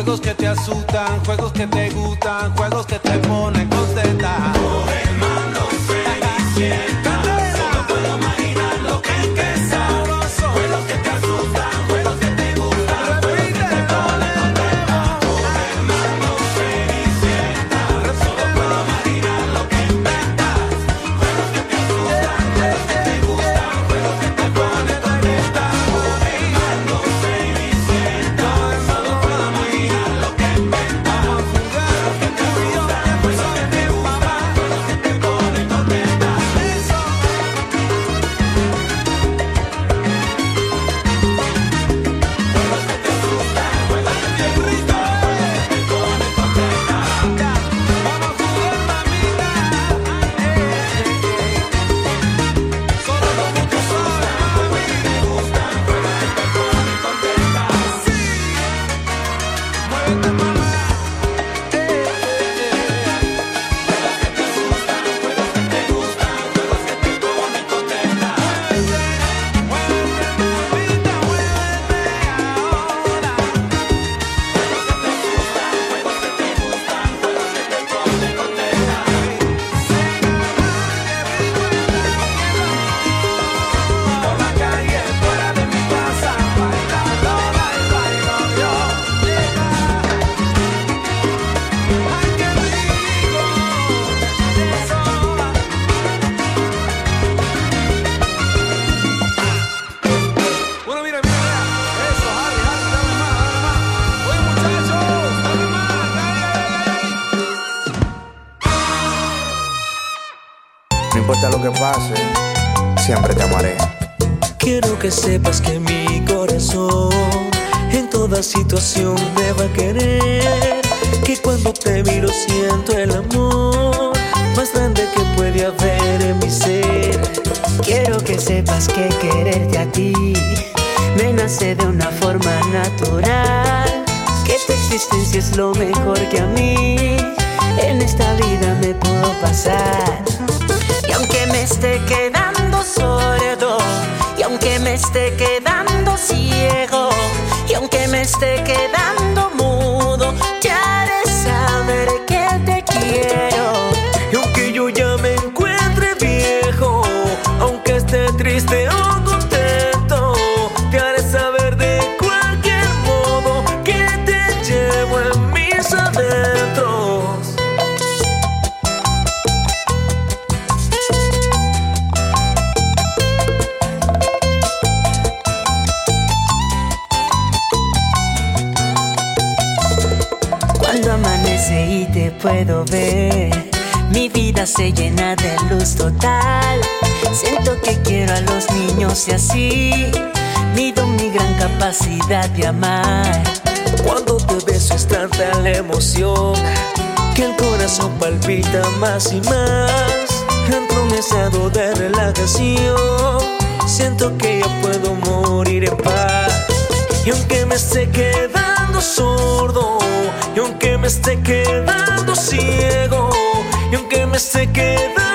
Juegos que te asustan, juegos que te gustan, juegos que te ponen contenta. Que pase, siempre te amaré. Quiero que sepas que mi corazón en toda situación me va a querer. Que cuando te miro siento el amor más grande que puede haber en mi ser. Quiero que sepas que quererte a ti me nace de una forma natural. Que tu existencia es lo mejor que a mí en esta vida me pudo pasar. Y aunque me esté quedando sordo, y aunque me esté quedando ciego, y aunque me esté quedando y así mido mi gran capacidad de amar. Cuando te beso es tanta la emoción que el corazón palpita más y más. Entro en estado de relajación, siento que ya puedo morir en paz. Y aunque me esté quedando sordo, y aunque me esté quedando ciego, y aunque me esté quedando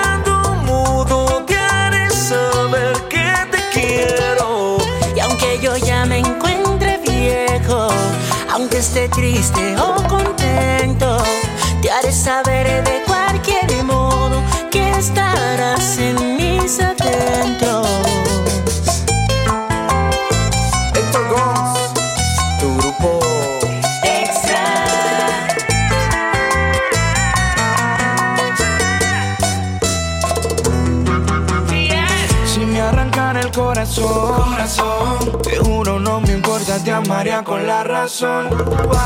que esté triste. Oh, te amaría con la razón.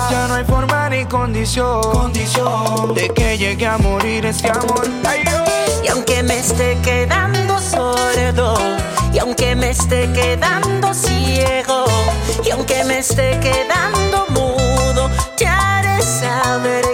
Ya no hay forma ni condición, de que llegue a morir este amor. Y aunque me esté quedando sordo, y aunque me esté quedando ciego, y aunque me esté quedando mudo, te haré saber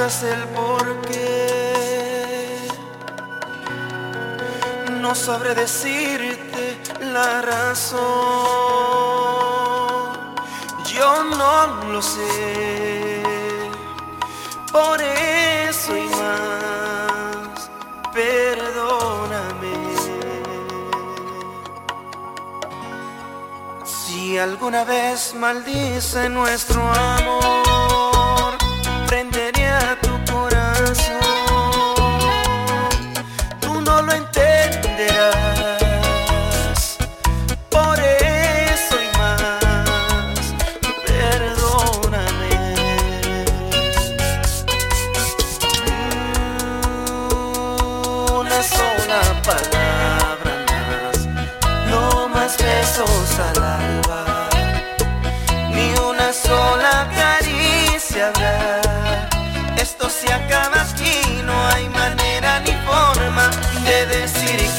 el por qué, no sabré decirte la razón. Yo no lo sé, por eso y más, perdóname. Si alguna vez maldice nuestro amor,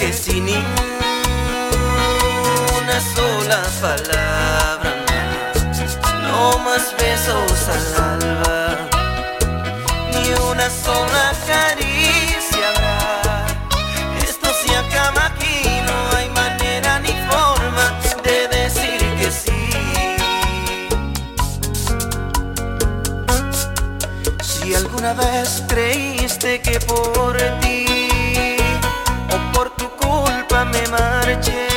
que sin ni una sola palabra no más besos al alba ni una sola caricia habrá. Esto se acaba aquí, no hay manera ni forma de decir que sí. Si alguna vez creíste que por ti 밤에 말했지.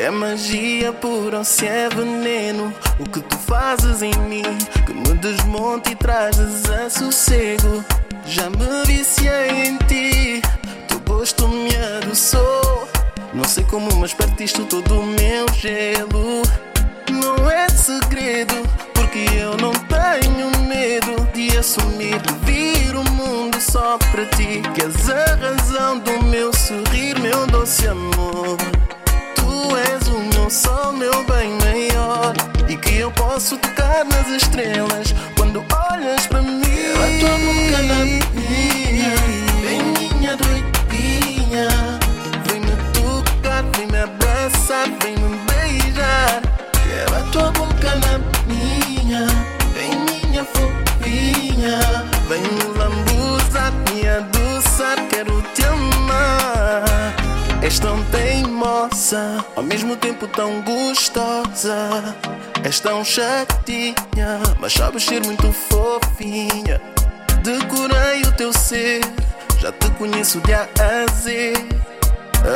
É magia ou se é veneno. O que tu fazes em mim que me desmonta e trazes a sossego. Já me viciei em ti, teu gosto me adoçou. Não sei como, mas partiste todo o meu gelo. Não é segredo, porque eu não tenho medo de assumir vir o mundo só para ti. Que és a razão do meu sorrir, meu doce amor és o meu sol, meu bem maior. E que eu posso tocar nas estrelas quando olhas para mim. A tua boca na minha, bem minha doidinha. Vem me tocar, vem me abraçar, vem me beijar. Quero a tua boca na minha, bem minha fofinha. Vem me lambuzar, me adoçar, quero te amar. És tão teimosa, ao mesmo tempo tão gostosa. És tão chatinha, mas sabes ser muito fofinha. Decorei o teu ser, já te conheço de A a Z.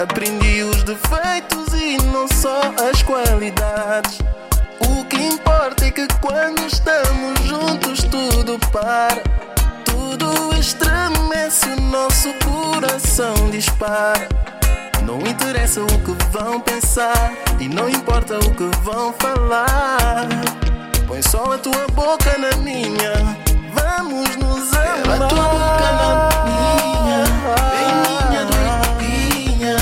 Aprendi os defeitos e não só as qualidades. O que importa é que quando estamos juntos tudo para. Tudo estremece, o nosso coração dispara. Não interessa o que vão pensar e não importa o que vão falar. Põe só a tua boca na minha, vamos nos amar. a tua boca na minha, vem minha doidinha.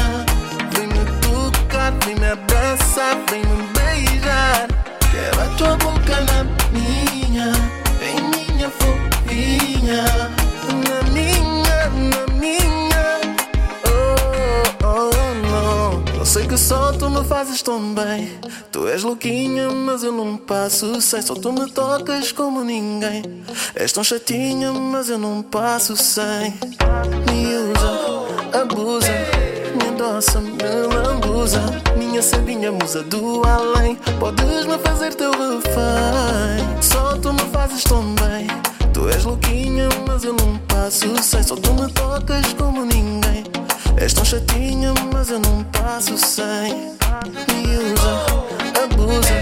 Vem me tocar, vem me abraçar, vem me beijar. Quero a tua boca na minha, vem minha fofinha. Só tu me fazes tão bem. Tu és louquinha, mas eu não passo sem. Só tu me tocas como ninguém. És tão chatinha, mas eu não passo sem. Me usa, abusa, me endossa, me lambuza. Minha sabinha musa do além. Podes me fazer teu refém. Só tu me fazes tão bem. Tu és louquinha, mas eu não passo sem. Só tu me tocas como ninguém. És tão chatinha, mas eu não passo sem. Me usa, abusa,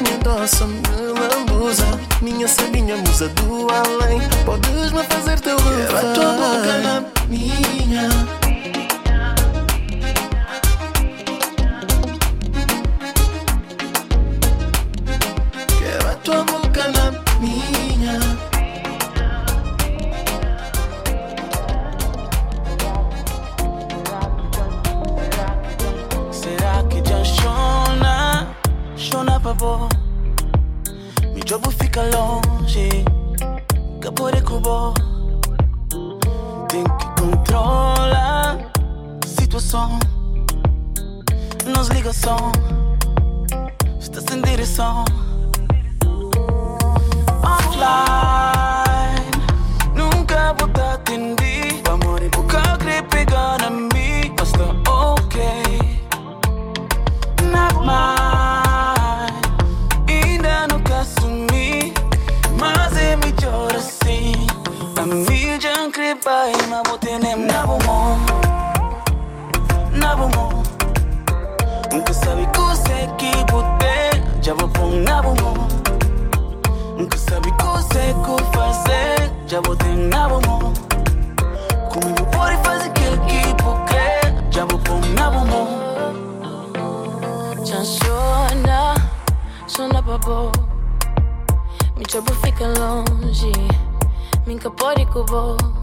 me endossa, me lambuza. Minha sabinha musa do além. Podes me fazer teu refém. Quero a tua boca na minha. Quero a tua boca na minha. Bom. Meu jogo fica longe. Capore cubo. Tem que controlar situação. Nos ligação. Está sem direção. Offline. Nunca vou te atender. Amor e boca gripe gonna me. Mas tá ok. Not mine. fai ma botine nabumo nabumo Nunca sabe cose que bote já vou pôr nabumo Nunca sabe cose que fazer já botei nabumo Comigo pode fazer aquele que porque já vou pôr nabumo Já chora, chora babo. Me chamo fica longe, minka encapore com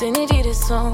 Tem medidas som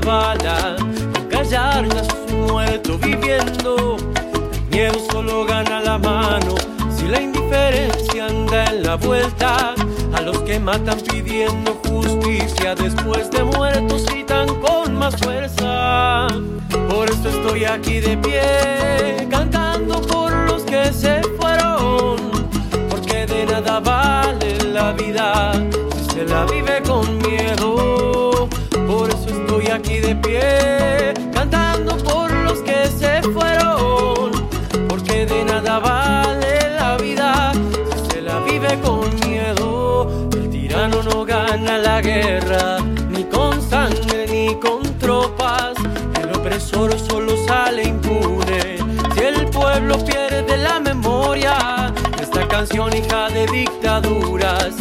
una bala, con callar a su muerto viviendo. El miedo solo gana la mano si la indiferencia anda en la vuelta. A los que matan pidiendo justicia después de muertos gritan con más fuerza. Por eso estoy aquí de pie, cantando por los que se fueron porque de nada vale la vida si se la vive con miedo. Aquí de pie, cantando por los que se fueron, porque de nada vale la vida si se la vive con miedo. El tirano no gana la guerra, ni con sangre ni con tropas. El opresor solo sale impune si el pueblo pierde la memoria. Esta canción hija de dictaduras,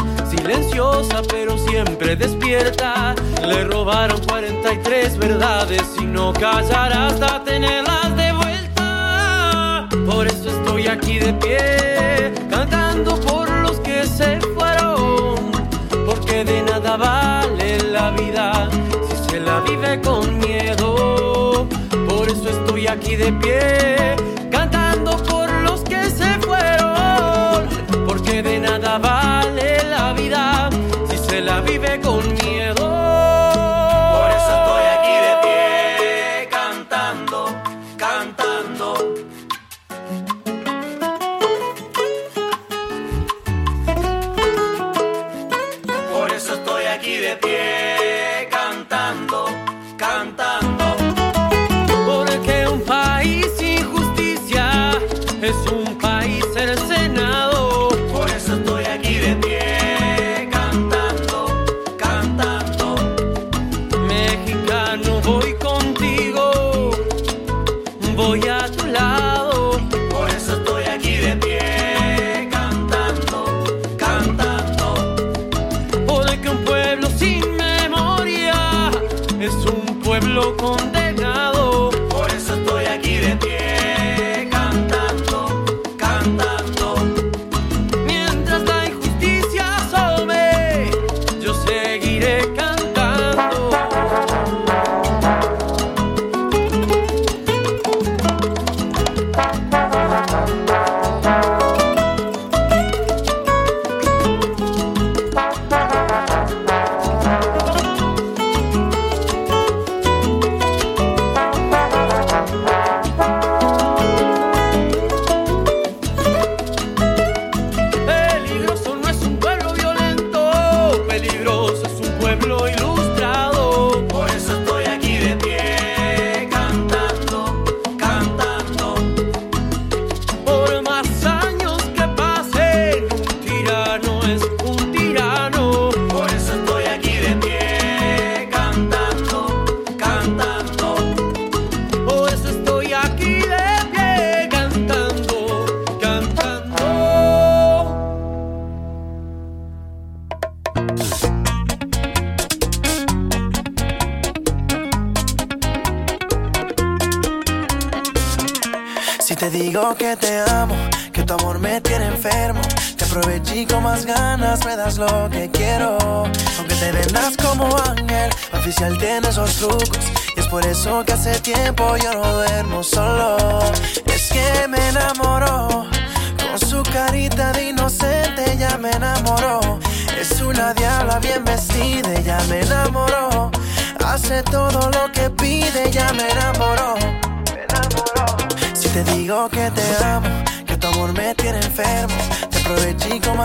silenciosa pero siempre despierta. Le robaron 43 verdades y no callará hasta tenerlas de vuelta. Por eso estoy aquí de pie, cantando por los que se fueron. Porque de nada vale la vida si se la vive con miedo. Por eso estoy aquí de pie, cantando por los que se fueron. Porque de nada vale la vive con voy a tu lado.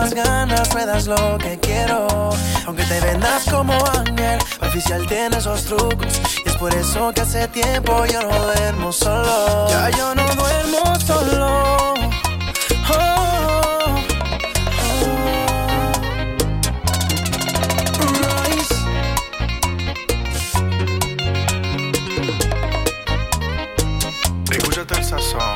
las ganas me das lo que quiero. Aunque te vendas como ángel, oficial tiene esos trucos. Y es por eso que hace tiempo yo no duermo solo. Ya yo no duermo solo. Escúchate el sazón.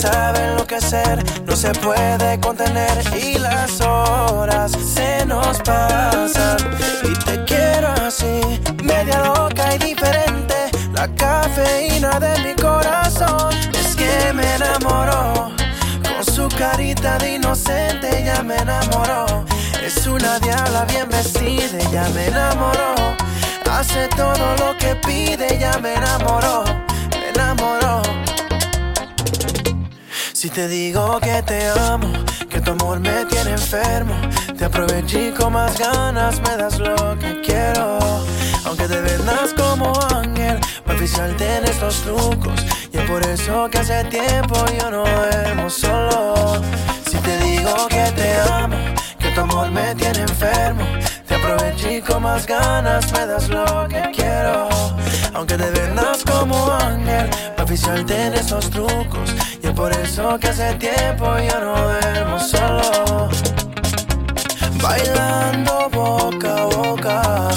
saben lo que hacer, no se puede contener y las horas se nos pasan. Y te quiero así, media loca y diferente. La cafeína de mi corazón es que me enamoró. Con su carita de inocente ya me enamoró. Es una diabla bien vestida, ya me enamoró. Hace todo lo que pide, ya me enamoró, me enamoró. Si te digo que te amo, que tu amor me tiene enfermo, te aproveché con más ganas, me das lo que quiero. Aunque te vendas como ángel, para oficiarte en estos trucos. Y es por eso que hace tiempo yo no duermo solo. Si te digo que te amo, que tu amor me tiene enfermo, te aproveché con más ganas, me das lo que quiero. Aunque te vendas como ángel, oficiarte en esos trucos. Y es por eso que hace tiempo yo no duermo solo. Bailando boca a boca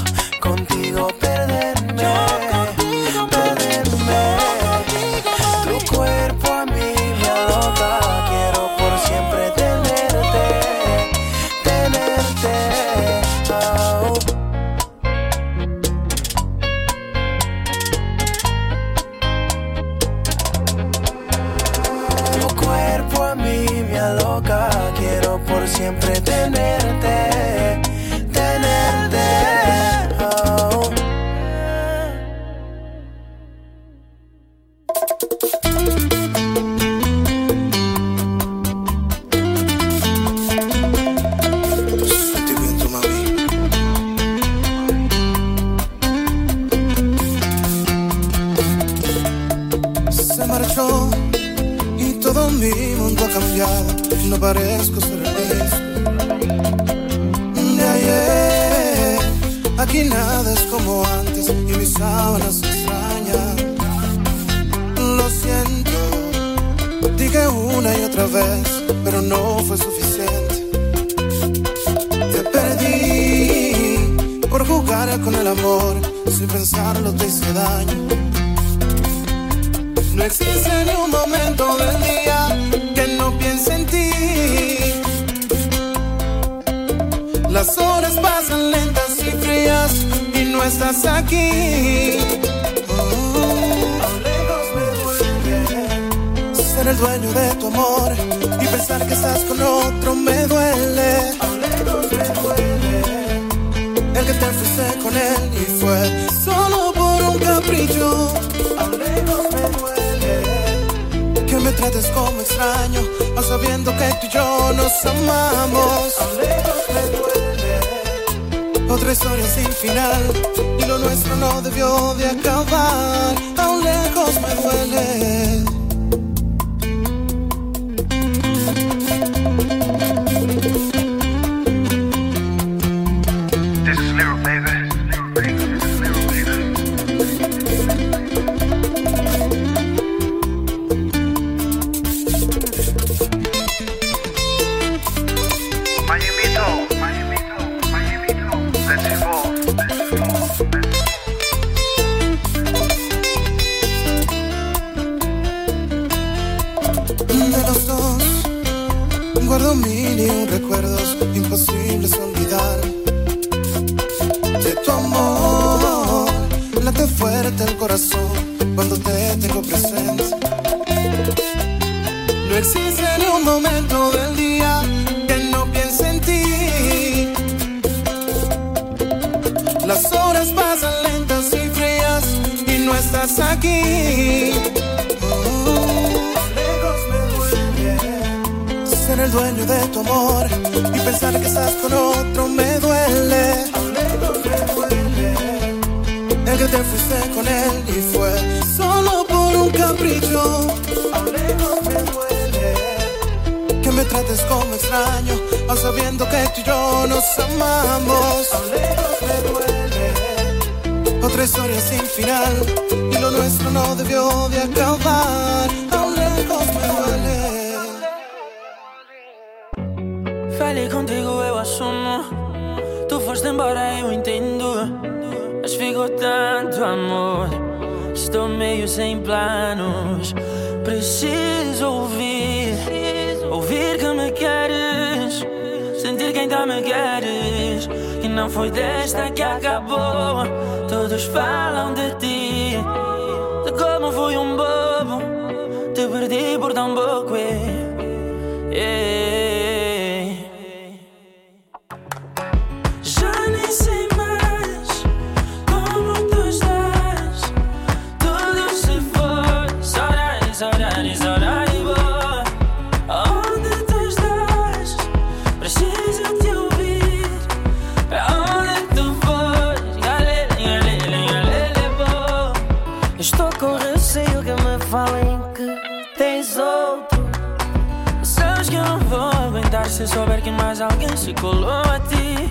alguém se colou a ti.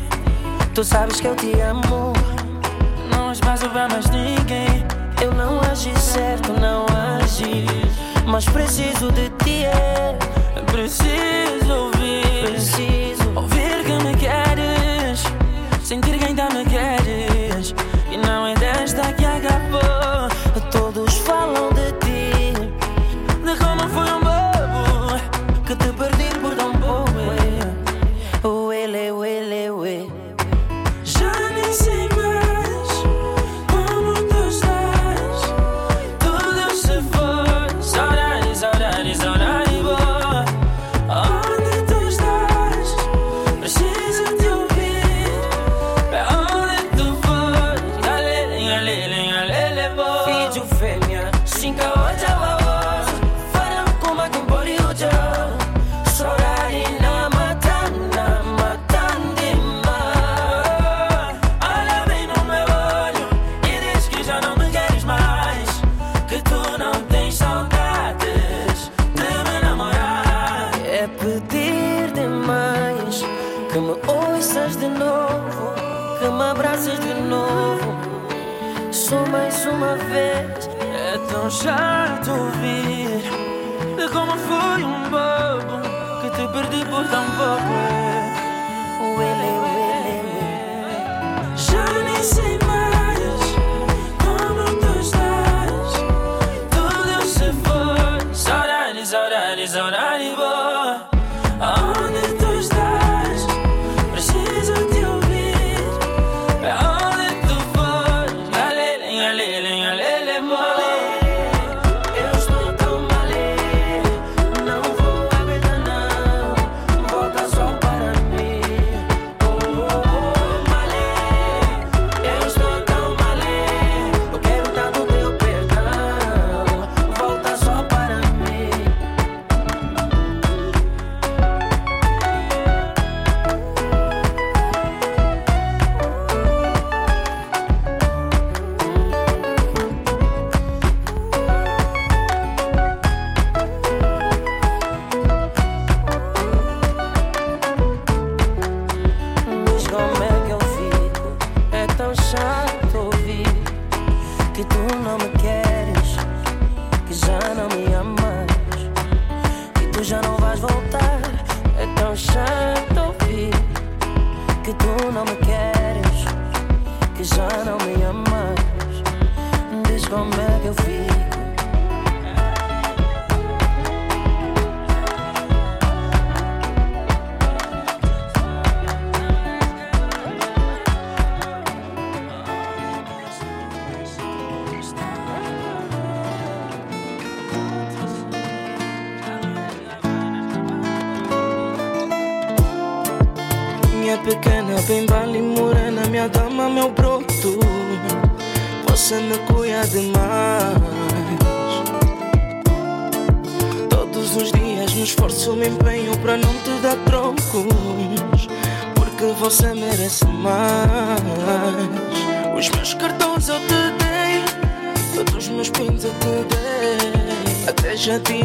Tu sabes que eu te amo. Não és mais pra mais ninguém. Eu não agi certo, não agi. Mas preciso de ti, é. Preciso ouvir. Preciso ouvir que me queres. Sentir que ainda me queres. on anybody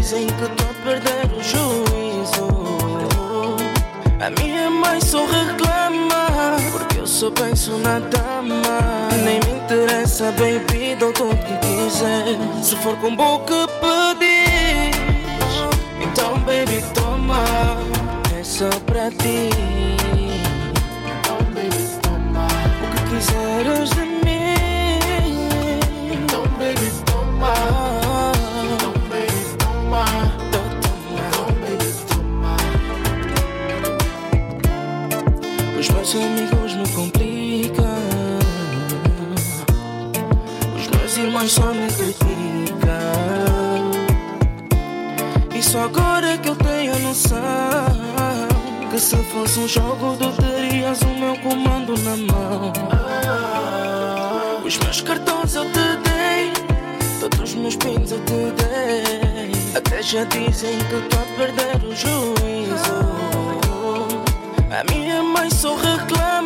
dizem que estou a perder o juízo. A minha é mãe só reclama, porque eu só penso na dama. Nem me interessa, baby, dou tudo que quiser. Se for com boca pedis, então, baby, toma. É só pra ti. Então, baby, toma. O que quiseres de só me criticam. E só agora que eu tenho noção Que se fosse um jogo tu terias o meu comando na mão. Os meus cartões eu te dei Todos os meus pins eu te dei. Até já dizem que estou a perder o juízo. A minha mãe só reclama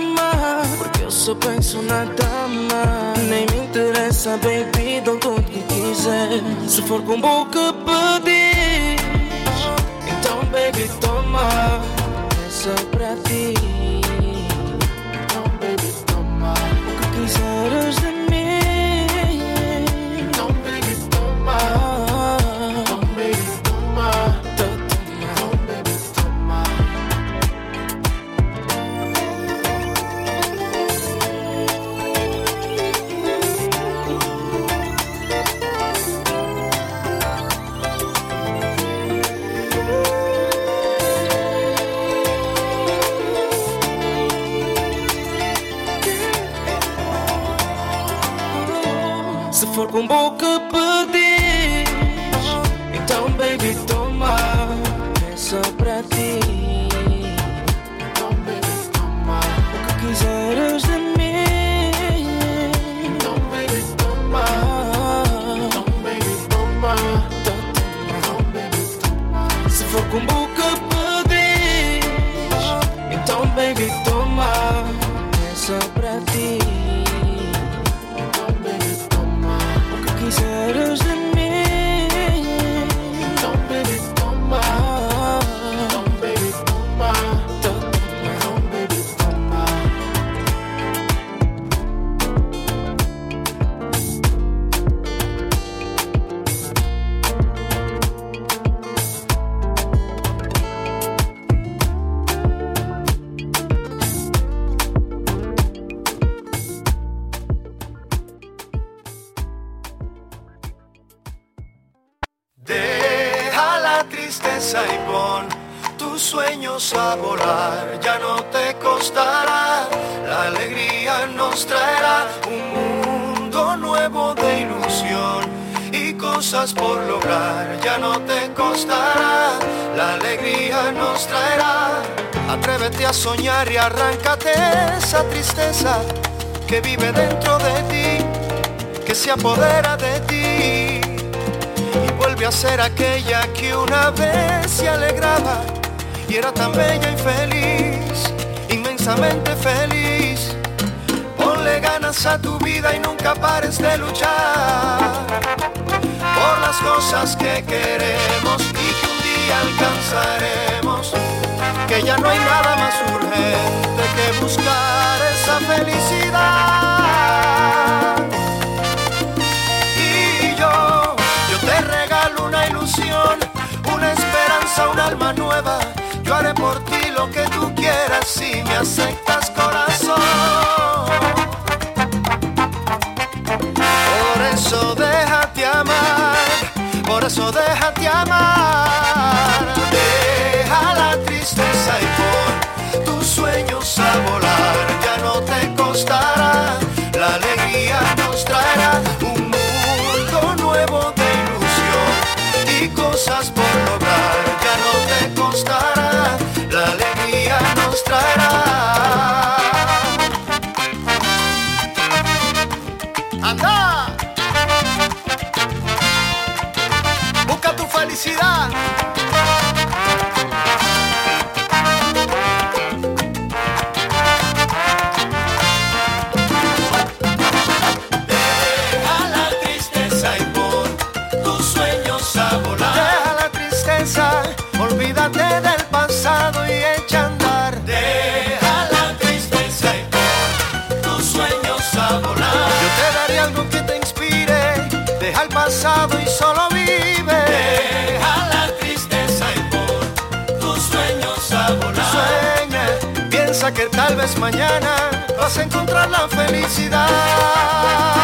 só penso na dama. Nem me interessa, baby, dou tudo que quiser Se for com boca pedir Então, baby, toma. É só pra ti apodera de ti y vuelve a ser aquella que una vez se alegraba y era tan bella y feliz, inmensamente feliz. Ponle ganas a tu vida y nunca pares de luchar por las cosas que queremos y que un día alcanzaremos. Que ya no hay nada más urgente que buscar esa felicidad. Esperanza, un alma nueva. Yo haré por ti lo que tú quieras si me aceptas corazón. Por eso déjate amar, por eso déjate amar. Mañana vas a encontrar la felicidad.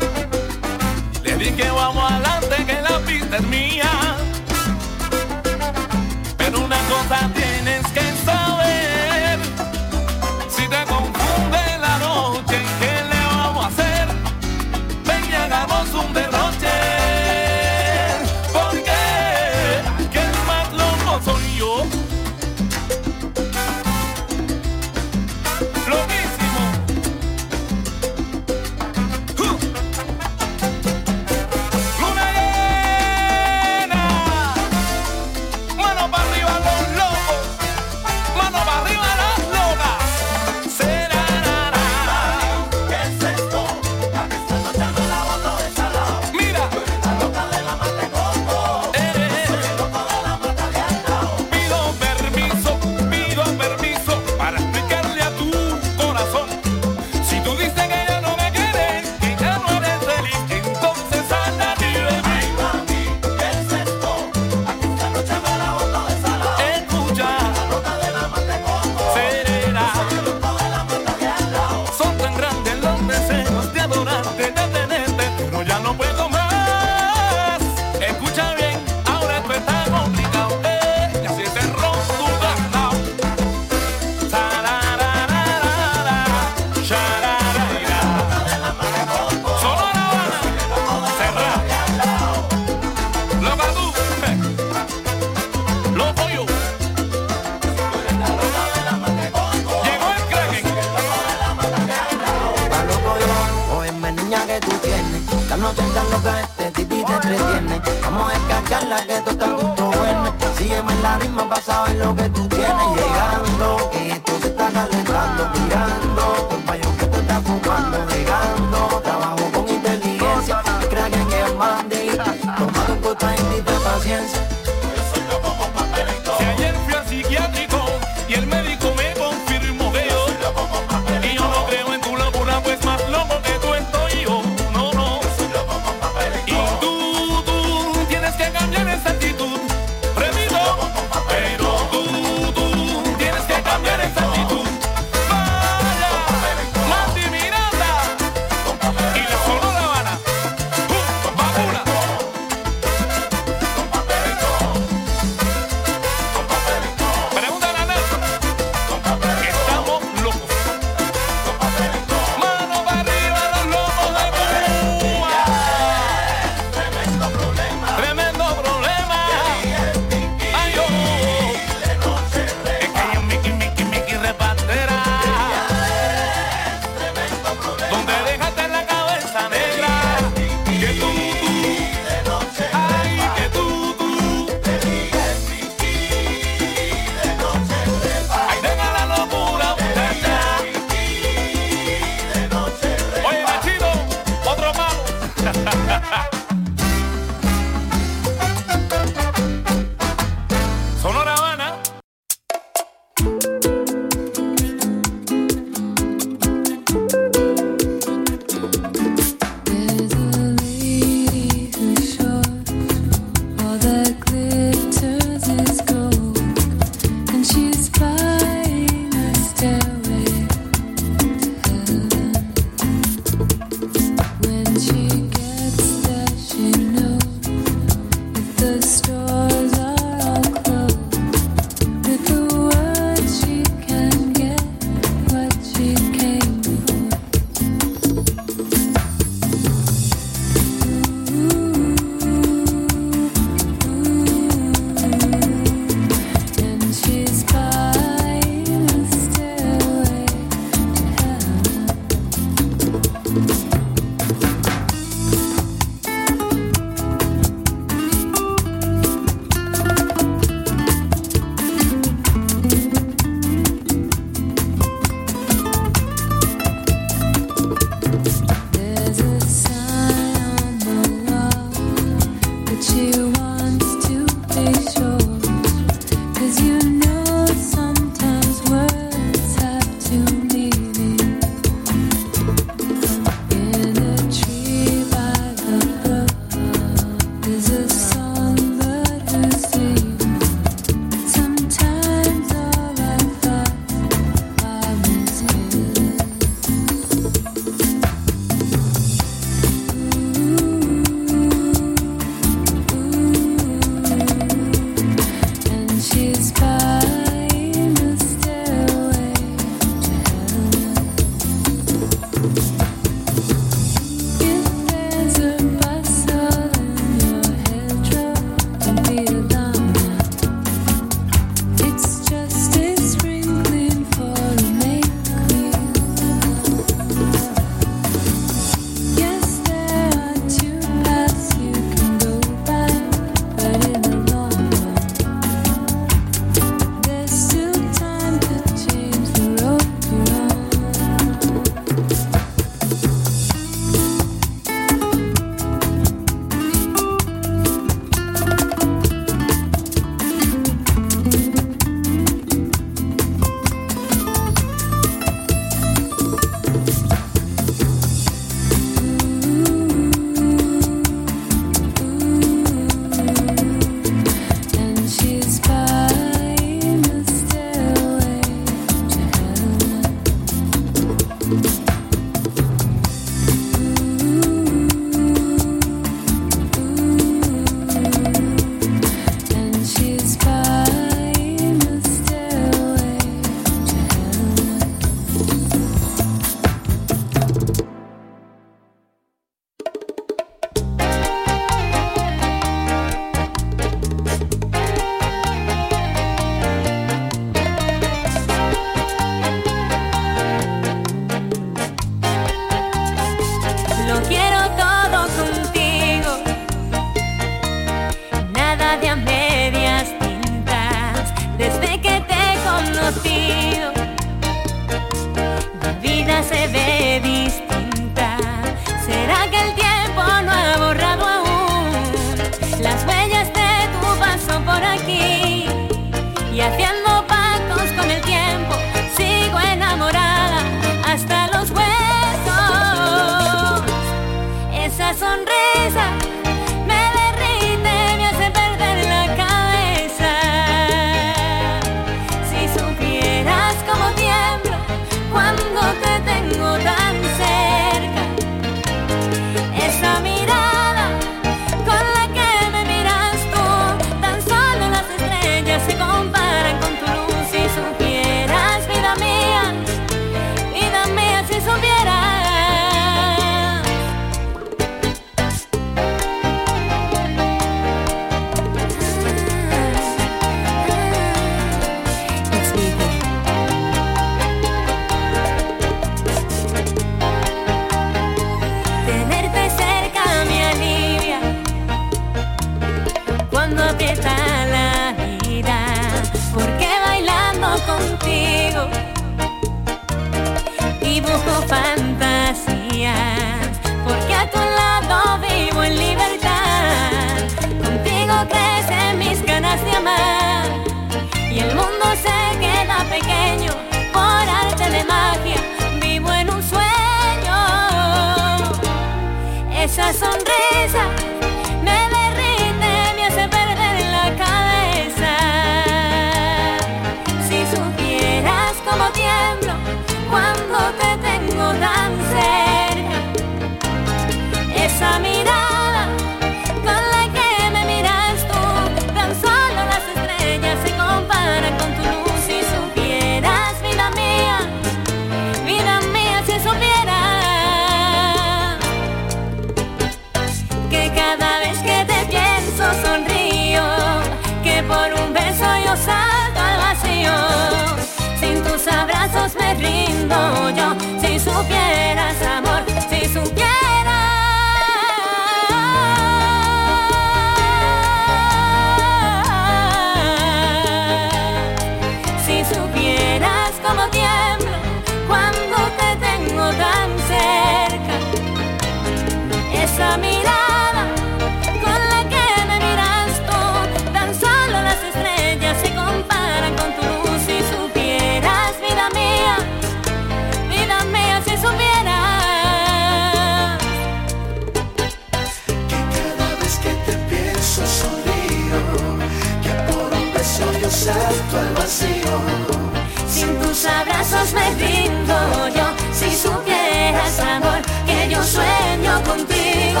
abrazos me brindo yo. Si supieras, amor, que yo sueño contigo.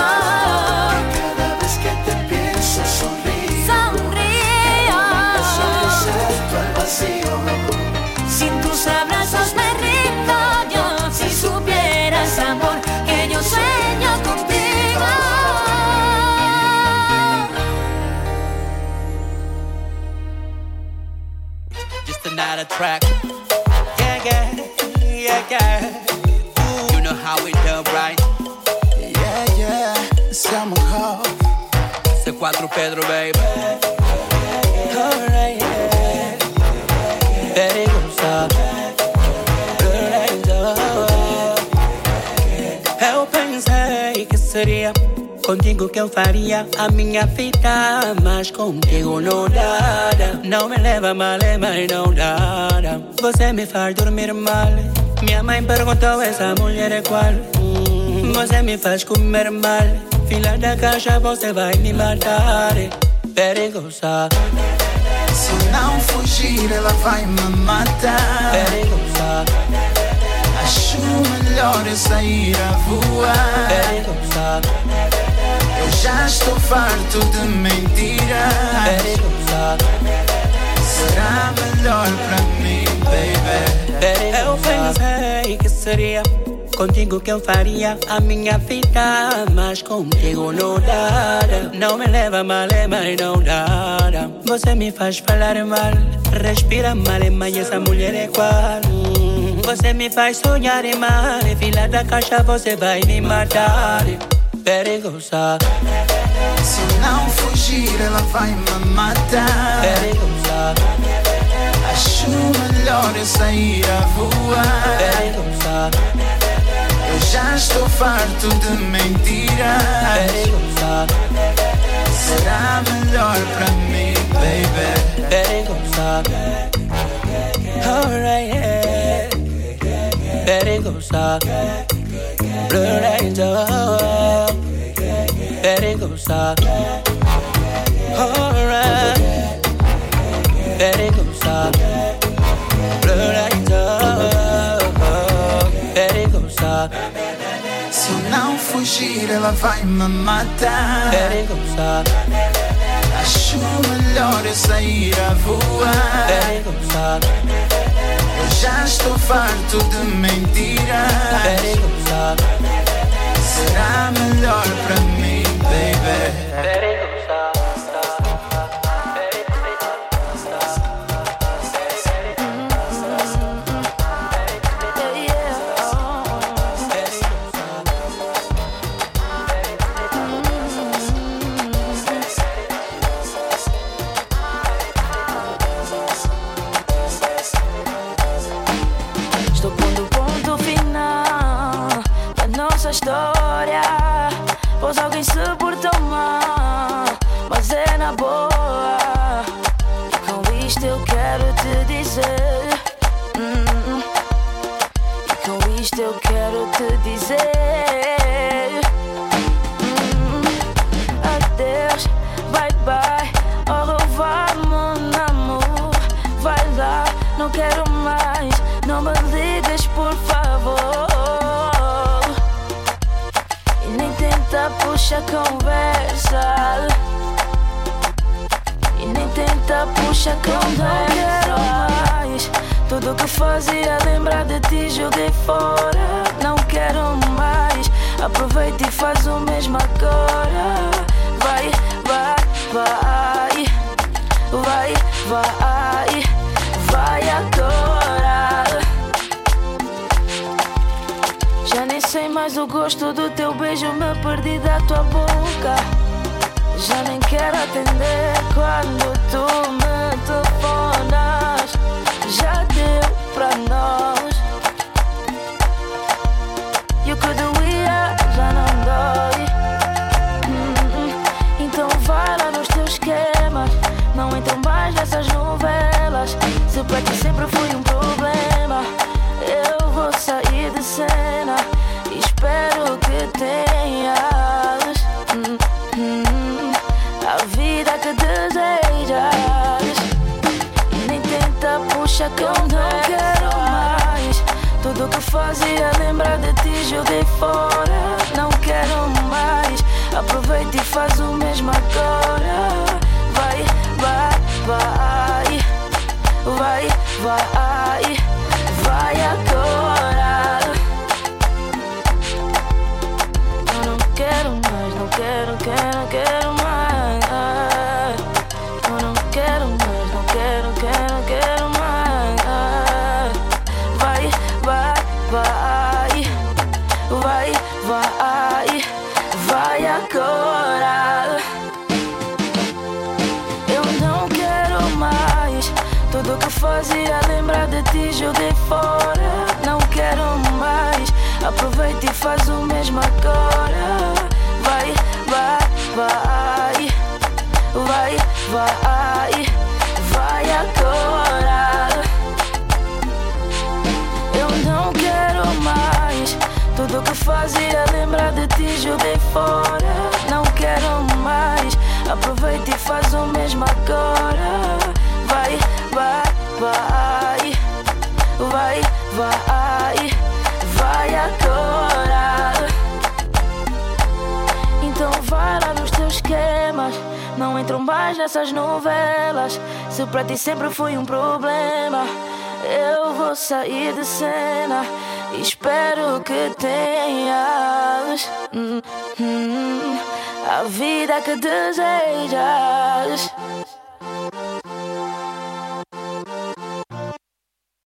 Cada vez que te pienso sonrío. Sonrío. Vacío. Sin tus abrazos me rindo yo. Si supieras, amor, que yo sueño contigo. Just another track. Hot. C4 Pedro, baby. Alright, yeah. Perigosa. Eu pensei que seria contigo que eu faria a minha vida, mas contigo não dá. Não me leva mal, mas não dá. Você me faz dormir mal. Minha mãe perguntou: essa mulher é qual? Hum, Você me faz comer mal. Filha da caixa, você vai me matar. Perigosa. Se não fugir, ela vai me matar. Perigosa. Acho melhor eu sair a voar. Perigosa. Eu já estou farto de mentiras. Perigosa. Será melhor pra mim, baby. Eu pensei que seria contigo que eu faria a minha vida, mas contigo não dá. Não me leva mal, mas não dá. Você me faz falar mal, respira mal, mas essa mulher é qual? Você me faz sonhar mal, filha da caixa, você vai me matar. Perigosa, Se não fugir, ela vai me matar. perigosa, Acho melhor eu sair a voar. perigosa, Często farto de mentiras. Será melhor pra mim, baby. Go stop Alright, yeah go stop. Blue lights go stop. Alright. Better go stop. Se eu não fugir, ela vai me matar. Acho melhor eu sair a voar. Eu já estou farto de mentiras. Será melhor pra mim, baby. Tenta puxar conversa. Não quero mais. Tudo que fazia lembrar de ti joguei fora. Não quero mais. Aproveita e faz o mesmo agora. Vai, vai, vai. Vai, vai, vai agora. Já nem sei mais o gosto do teu beijo, me perdi da tua boca. Já nem quero atender quando tu me telefonas. Já deu pra nós. E o que doía já não dói. Hum, Então vai lá nos teus esquemas. Não entro mais nessas novelas. Se pra ti sempre fui um fazia lembrar de ti joguei fora. mais nessas novelas. Se pra ti sempre foi um problema, eu vou sair de cena. Espero que tenhas hum, hum, a vida que desejas.